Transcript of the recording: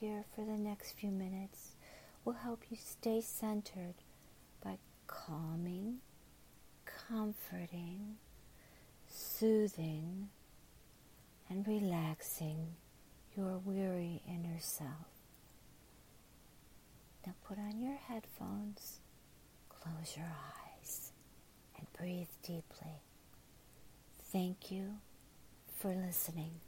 Here for the next few minutes will help you stay centered by calming, comforting, soothing, and relaxing your weary inner self. Now put on your headphones, close your eyes, and breathe deeply. Thank you for listening.